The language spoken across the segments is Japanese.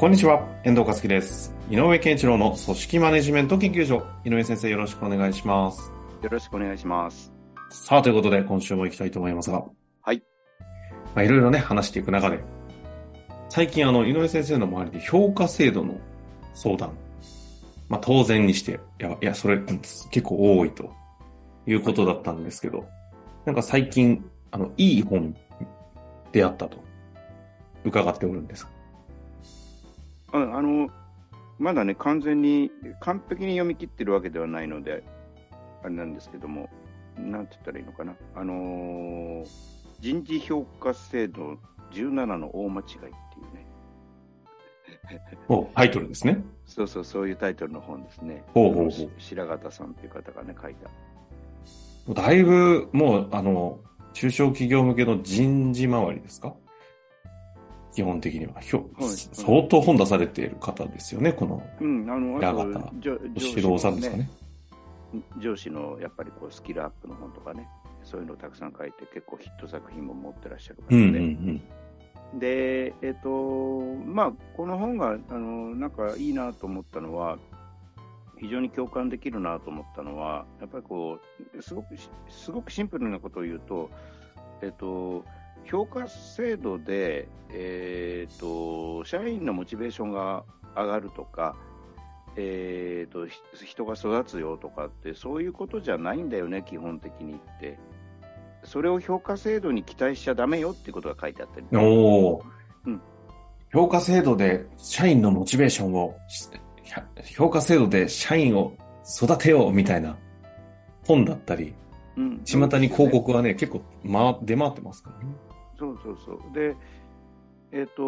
こんにちは、遠藤和樹です。井上健一郎の組織マネジメント研究所。井上先生よろしくお願いします。よろしくお願いします。さあ、ということで今週も行きたいと思いますが。はい。まあ、いろいろね、話していく中で、最近あの、井上先生の周りで評価制度の相談。まあ、当然にして、いや、いや、それ結構多いということだったんですけど、なんか最近、あの、いい本、出会ったと、伺っておるんです。ああの、まだね、完全に、完璧に読み切ってるわけではないので、あれなんですけども、なんて言ったらいいのかな。あのー人事評価制度17の大間違いっていうね。お、タイトルですね。そうそう、そういうタイトルの本ですね。ほうほうほうし白形さんという方がね、書いた。だいぶ、もう、あの、中小企業向けの人事周りですか？基本的には。ひ相当本出されている方ですよね、このうん、あの、あ白と形、上指導さんですかね。上司のやっぱりこうスキルアップの本とかね、そういうのをたくさん書いて、結構ヒット作品も持ってらっしゃる方で、うんうん。で、えっ、と、まあ、この本が、あの、なんかいいなと思ったのは、非常に共感できるなと思ったのは、やっぱりこう、すごくし、すごくシンプルなことを言うと、えっ、と、評価制度で、えっ、と、社員のモチベーションが上がるとか、えっ、と、ひ人が育つよとかって、そういうことじゃないんだよね、基本的にって。それを評価制度に期待しちゃダメよってことが書いてあったりうん。おーうん評価制度で社員のモチベーションを、し評価制度で社員を育てようみたいな本だったり、うん巷に広告はね、結構、ま、出回ってますからね。そうそうそう。で、えっ、と、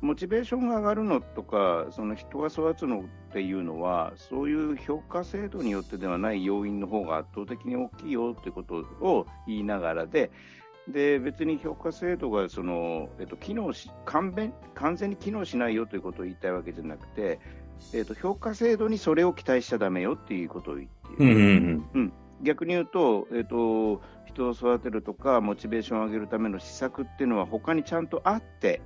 モチベーションが上がるのとか、その人が育つのっていうのは、そういう評価制度によってではない要因の方が圧倒的に大きいよってことを言いながらで、で別に評価制度がその、えっと、機能し完全完全に機能しないよということを言いたいわけじゃなくて、えっと、評価制度にそれを期待しちゃだめよっていうことを言っている。うんうん逆に言うと、えっと、人を育てるとか、モチベーションを上げるための施策っていうのは他にちゃんとあって、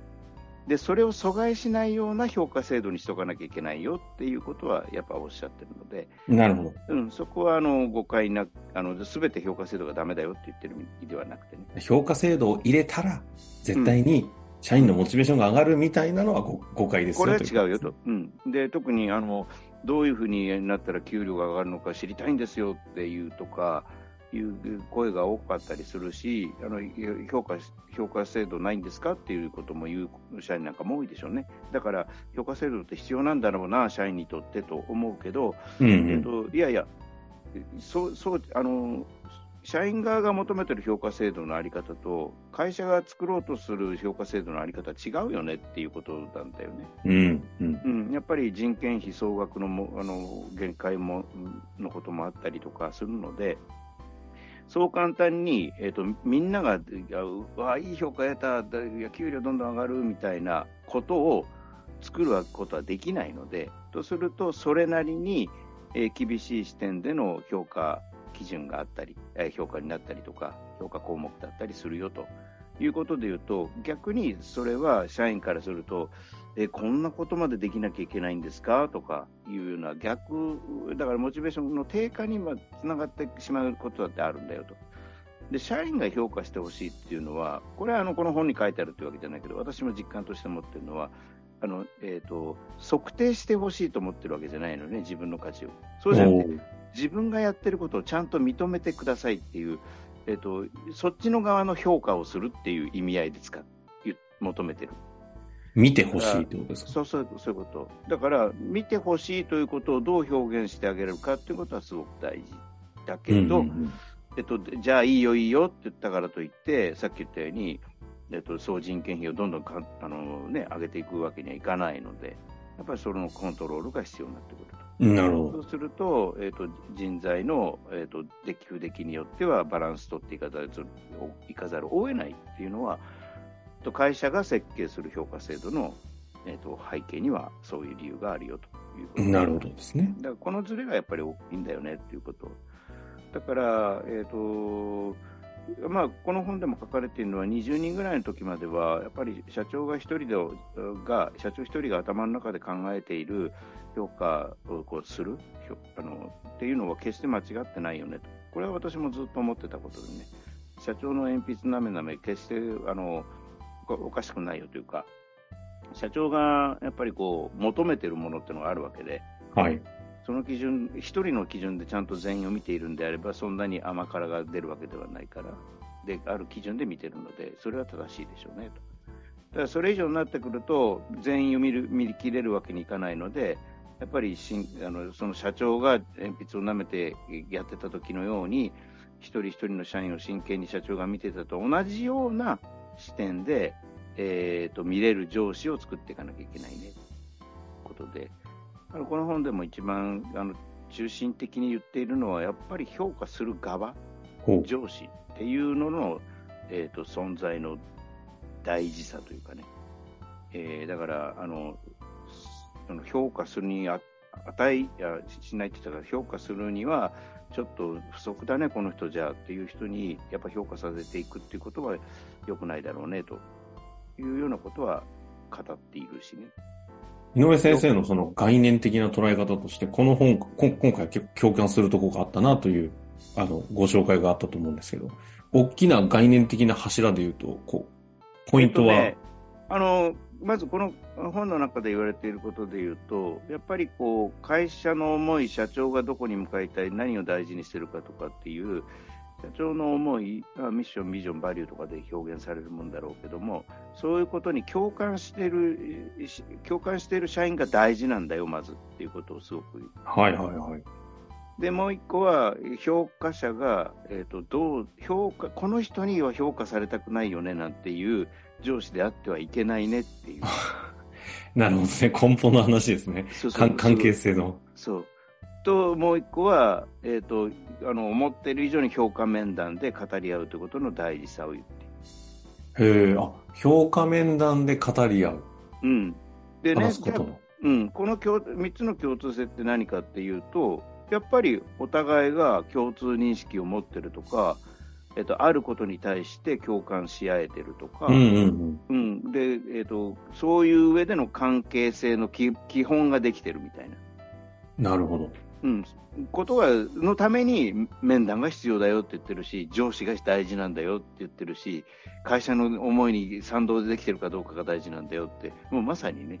で、それを阻害しないような評価制度にしとかなきゃいけないよっていうことはやっぱおっしゃってるので、うん。なるほど。うん、そこはあの誤解な、あの、すべて評価制度がダメだよって言ってる意味ではなくてね。評価制度を入れたら、絶対に社員のモチベーションが上がるみたいなのは誤誤解ですよこれは違うよ。と。うん。で、特に、あの、どういうふうになったら給料が上がるのか知りたいんですよっていうとか、いう声が多かったりするし、あの評価評価制度ないんですかっていうことも言う社員なんかも多いでしょうね。だから評価制度って必要なんだろうな、社員にとってと思うけど、うんうえっん。と、いやいや、そう、そう、あの、社員側が求めてる評価制度のあり方と、会社が作ろうとする評価制度のあり方は違うよねっていうことなんだよね。うんうん。うん、やっぱり人件費総額のもあの限界ものこともあったりとかするので、そう簡単に、えー、とみんなが、わいい評価得た、だいや給料どんどん上がるみたいなことを作ることはできないので、とすると、それなりに、えー厳しい視点での評価基準があったり、評価になったりとか、評価項目だったりするよということでいうと、逆にそれは社員からすると、えこんなことまでできなきゃいけないんですか？とかいうような逆、だからモチベーションの低下につながってしまうことだってあるんだよと。で社員が評価してほしいっていうのは、これはあのこの本に書いてあるというわけじゃないけど、私も実感として持ってるのは、あのえー、と測定してほしいと思ってるわけじゃないのね、自分の価値を。そうじゃなくて、自分がやってることをちゃんと認めてくださいっていう、えー、とそっちの側の評価をするっていう意味合いで使っ求めてる。見てほしいってことですか？そうそうそういうこと。だから、見てほしいということをどう表現してあげれるかということはすごく大事だけど、うんうんうんえっと、じゃあいいよいいよって言ったからといって、さっき言ったように、えっと、総人件費をどんどんかあの、ね、上げていくわけにはいかないので、やっぱりそのコントロールが必要になってくると。なるほど。そうすると、えっ、と、人材の、えっ、と、出来不出来によってはバランス取っていかざるいかざるを得ないっていうのは、と会社が設計する評価制度の、えっ、と、背景にはそういう理由があるよということなるほどですね。だからこのズレがやっぱり大きいんだよねっていうこと。だから、えっ、と、まあ、この本でも書かれているのは、20人ぐらいの時までは、やっぱり社長が一人でが、社長一人が頭の中で考えている評価をこうするあのっていうのは決して間違ってないよねと。これは私もずっと思ってたことでね、社長の鉛筆なめなめ、決してあのおかしくないよというか、社長がやっぱりこう求めてるものっていうのがあるわけで、はい。その基準、一人の基準でちゃんと全員を見ているんであれば、そんなに甘辛が出るわけではないから、で、ある基準で見てるので、それは正しいでしょうねと。だからそれ以上になってくると、全員を見る見切れるわけにいかないので、やっぱりしんあのその社長が鉛筆を舐めてやってた時のように、一人一人の社員を真剣に社長が見てたと同じような視点で、えー、と見れる上司を作っていかなきゃいけないねということで、この本でも一番あの中心的に言っているのは、やっぱり評価する側。上司っていうのの、えー、と存在の大事さというかね、えーだからあの評価するにあ値しないって言ったから、評価するには、ちょっと不足だね、この人じゃあっていう人に、やっぱ評価させていくっていうことは良くないだろうねというようなことは語っているしね。井上先生のその概念的な捉え方として、この本、今回結構共感するところがあったなという、あの、ご紹介があったと思うんですけど、大きな概念的な柱で言うと、こう、ポイントは、えっとねあのまずこの本の中で言われていることで言うと、やっぱりこう会社の思い、社長がどこに向かいたい、何を大事にしてるかとかっていう、社長の思い、まあミッション、ビジョン、バリューとかで表現されるもんだろうけども、そういうことに共感している、し共感している社員が大事なんだよ、まずっていうことをすごくはいはいはい。でもう一個は、評価者が、えー、とどう評価この人には評価されたくないよねなんていう上司であってはいけないねっていう、なるほどね。根本の話ですね。そうそう関関係性の。そうともう一個は、えー、とあの思っている以上に評価面談で語り合うということの大事さを言って。へえ、あ、評価面談で語り合う。うんでね話すことの。うん、この共3つの共通性って何かっていうと、やっぱりお互いが共通認識を持ってるとか、えっと、あることに対して共感し合えてるとか、うんうんうでえっと、そういう上での関係性の基基本ができてるみたいな、なるほど。うん、ことがのために面談が必要だよって言ってるし、上司が大事なんだよって言ってるし、会社の思いに賛同できてるかどうかが大事なんだよって、もうまさにね、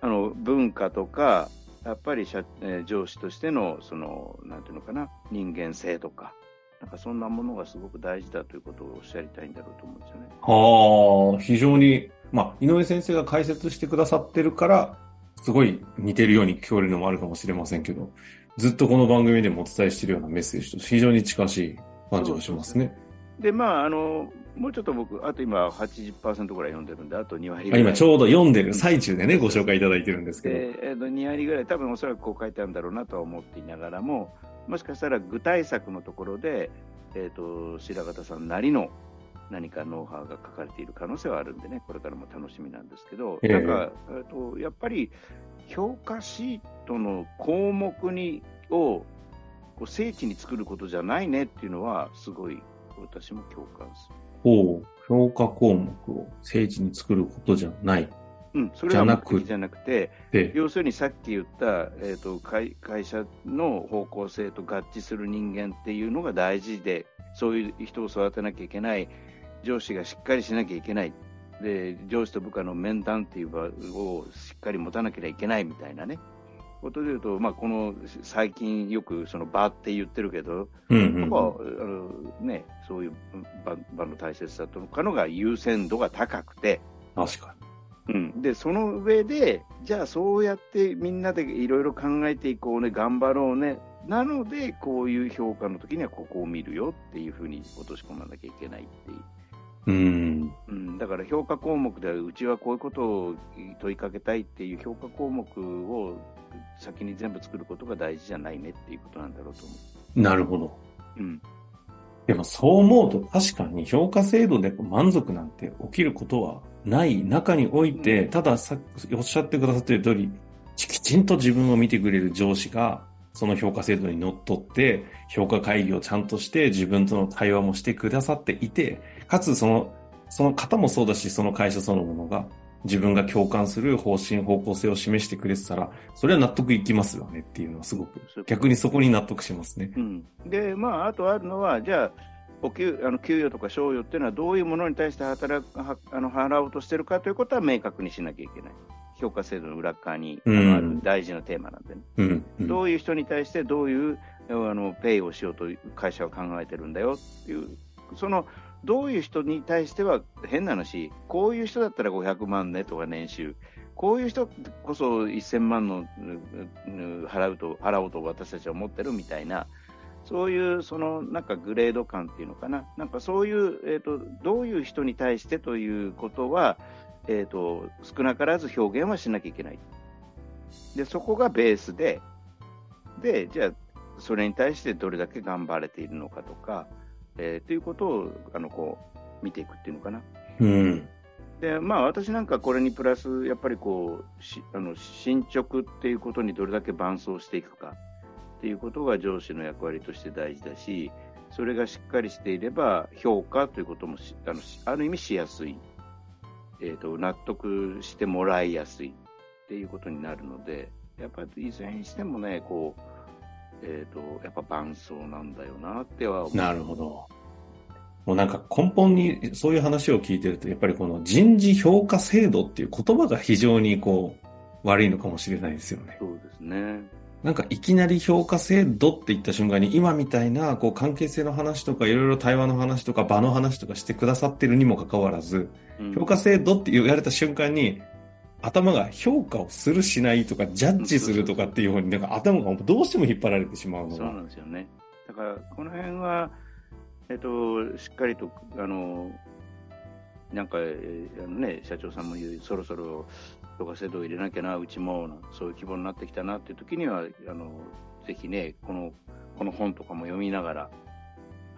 あの文化とか、やっぱり社、えー上司としてのそのなんていうのかな、人間性とか、なんかそんなものがすごく大事だということをおっしゃりたいんだろうと思うんですよね。はあ、非常に、まあ、井上先生が解説してくださってるから、すごい似てるように聞こえるのもあるかもしれませんけど、ずっとこの番組でもお伝えしているようなメッセージと非常に近しい感じがしますね。で、まあ、あの、もうちょっと僕、あと今80%ぐらい読んでるんで、あと2割ぐあらい。今ちょうど読んでる最中でね、ご紹介いただいてるんですけど。で、えーと2割ぐらい、多分おそらくこう書いてあるんだろうなとは思っていながらも、もしかしたら具体策のところで、えー、と白形さんなりの何かノウハウが書かれている可能性はあるんでね、これからも楽しみなんですけど、ええなんか、えーとやっぱり評価シートの項目にをこう精緻に作ることじゃないねっていうのは、すごい私も共感する。ほう、評価項目を精緻に作ることじゃない。うん、それは目的じゃなくて、で、要するにさっき言った、えー、と会会社の方向性と合致する人間っていうのが大事で、そういう人を育てなきゃいけない、上司がしっかりしなきゃいけない、で上司と部下の面談っていう場をしっかり持たなければいけないみたいなね、ことで言うと、まあ、この最近よくその場って言ってるけど、うんうんやっぱあのね、そういう場場の大切さとかのが優先度が高くて、確かうん、でその上で、じゃあそうやってみんなでいろいろ考えていこうね、頑張ろうね、なので、こういう評価の時にはここを見るよっていうふうに落とし込まなきゃいけないっていう、うん。うん、だから評価項目でうちはこういうことを問いかけたいっていう評価項目を先に全部作ることが大事じゃないねっていうことなんだろうと思なるほど。う。うん。でもそう思うと確かに評価制度で満足なんて起きることはない中において、うんたださおっしゃってくださっている通り、きちんと自分を見てくれる上司が、その評価制度にのっとって、評価会議をちゃんとして自分との対話もしてくださっていて、かつその、その方もそうだし、その会社そのものが、自分が共感する方針、方向性を示してくれてたら、それは納得いきますよねっていうのはすごく、逆にそこに納得しますね。うん、で、まあ、あとあるのは、じゃあ、お給あの給与とか賞与っていうのはどういうものに対して働くはあの払おうとしてるかということは明確にしなきゃいけない。評価制度の裏側にある大事なテーマなんでね。うん。うんどういう人に対してどういうあのペイをしようと会社は考えてるんだよっていう、そのどういう人に対しては変な話、こういう人だったら500万ねとか年収、こういう人こそ1000万のうう払うと払おうと私たちは思ってるみたいな、そういうそのなんかグレード感っていうのかな、なんかそういう、えー、とどういう人に対してということは、えー、と少なからず表現はしなきゃいけない。でそこがベースで、で、じゃあ、それに対してどれだけ頑張れているのかとか、えーということをあのこう見ていくっていうのかな。うん。で、まあ、私なんかこれにプラス、やっぱりこう、しあの進捗っていうことにどれだけ伴走していくかっていうことが上司の役割として大事だし、それがしっかりしていれば、評価ということもしあのしある意味しやすい、えーと、納得してもらいやすいっていうことになるので、やっぱりいずれにしてもね、こう、えーと、やっぱ伴走なんだよなっては思う。なるほど。もうなんか根本にそういう話を聞いてると、やっぱりこの人事評価制度っていう言葉が非常にこう悪いのかもしれないですよね。そうですね。なんかいきなり評価制度って言った瞬間に今みたいなこう関係性の話とかいろいろ対話の話とか場の話とかしてくださってるにもかかわらず、うん評価制度って言われた瞬間に頭が評価をするしないとかジャッジするとかっていう方になんか頭がどうしても引っ張られてしまうのそうが。なんですよね。だから、この辺は、えっと、しっかりと、あの、なんか、えのね、社長さんも言う、そろそろ評価制度を入れなきゃな、うちも、そういう規模になってきたなっていう時には、あの、ぜひね、この、この本とかも読みながら、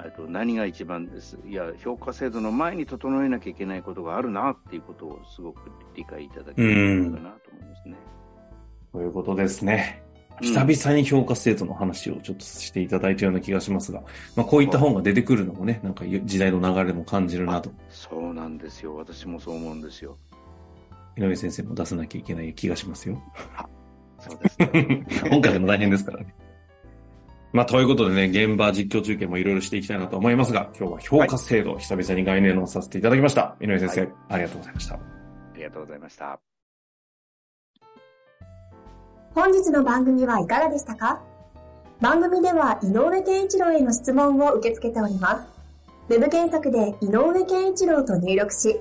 えっと、何が一番です。いや、評価制度の前に整えなきゃいけないことがあるなっていうことをすごく理解いただけるかなと思いますね。ということですね。うん久々に評価制度の話をちょっとしていただいたような気がしますが、まあ、こういった本が出てくるのもね、なんか時代の流れも感じるなと、そうなんですよ。私もそう思うんですよ。井上先生も出さなきゃいけない気がしますよ。そうですね。今回も大変ですからね。まあ、ということでね、現場実況中継もいろいろしていきたいなと思いますが、今日は評価制度、久々に概念をさせていただきました。井上先生、はいありがとうございました。ありがとうございました。本日の番組はいかがでしたか？番組では井上健一郎への質問を受け付けております。ウェブ検索で井上健一郎と入力し、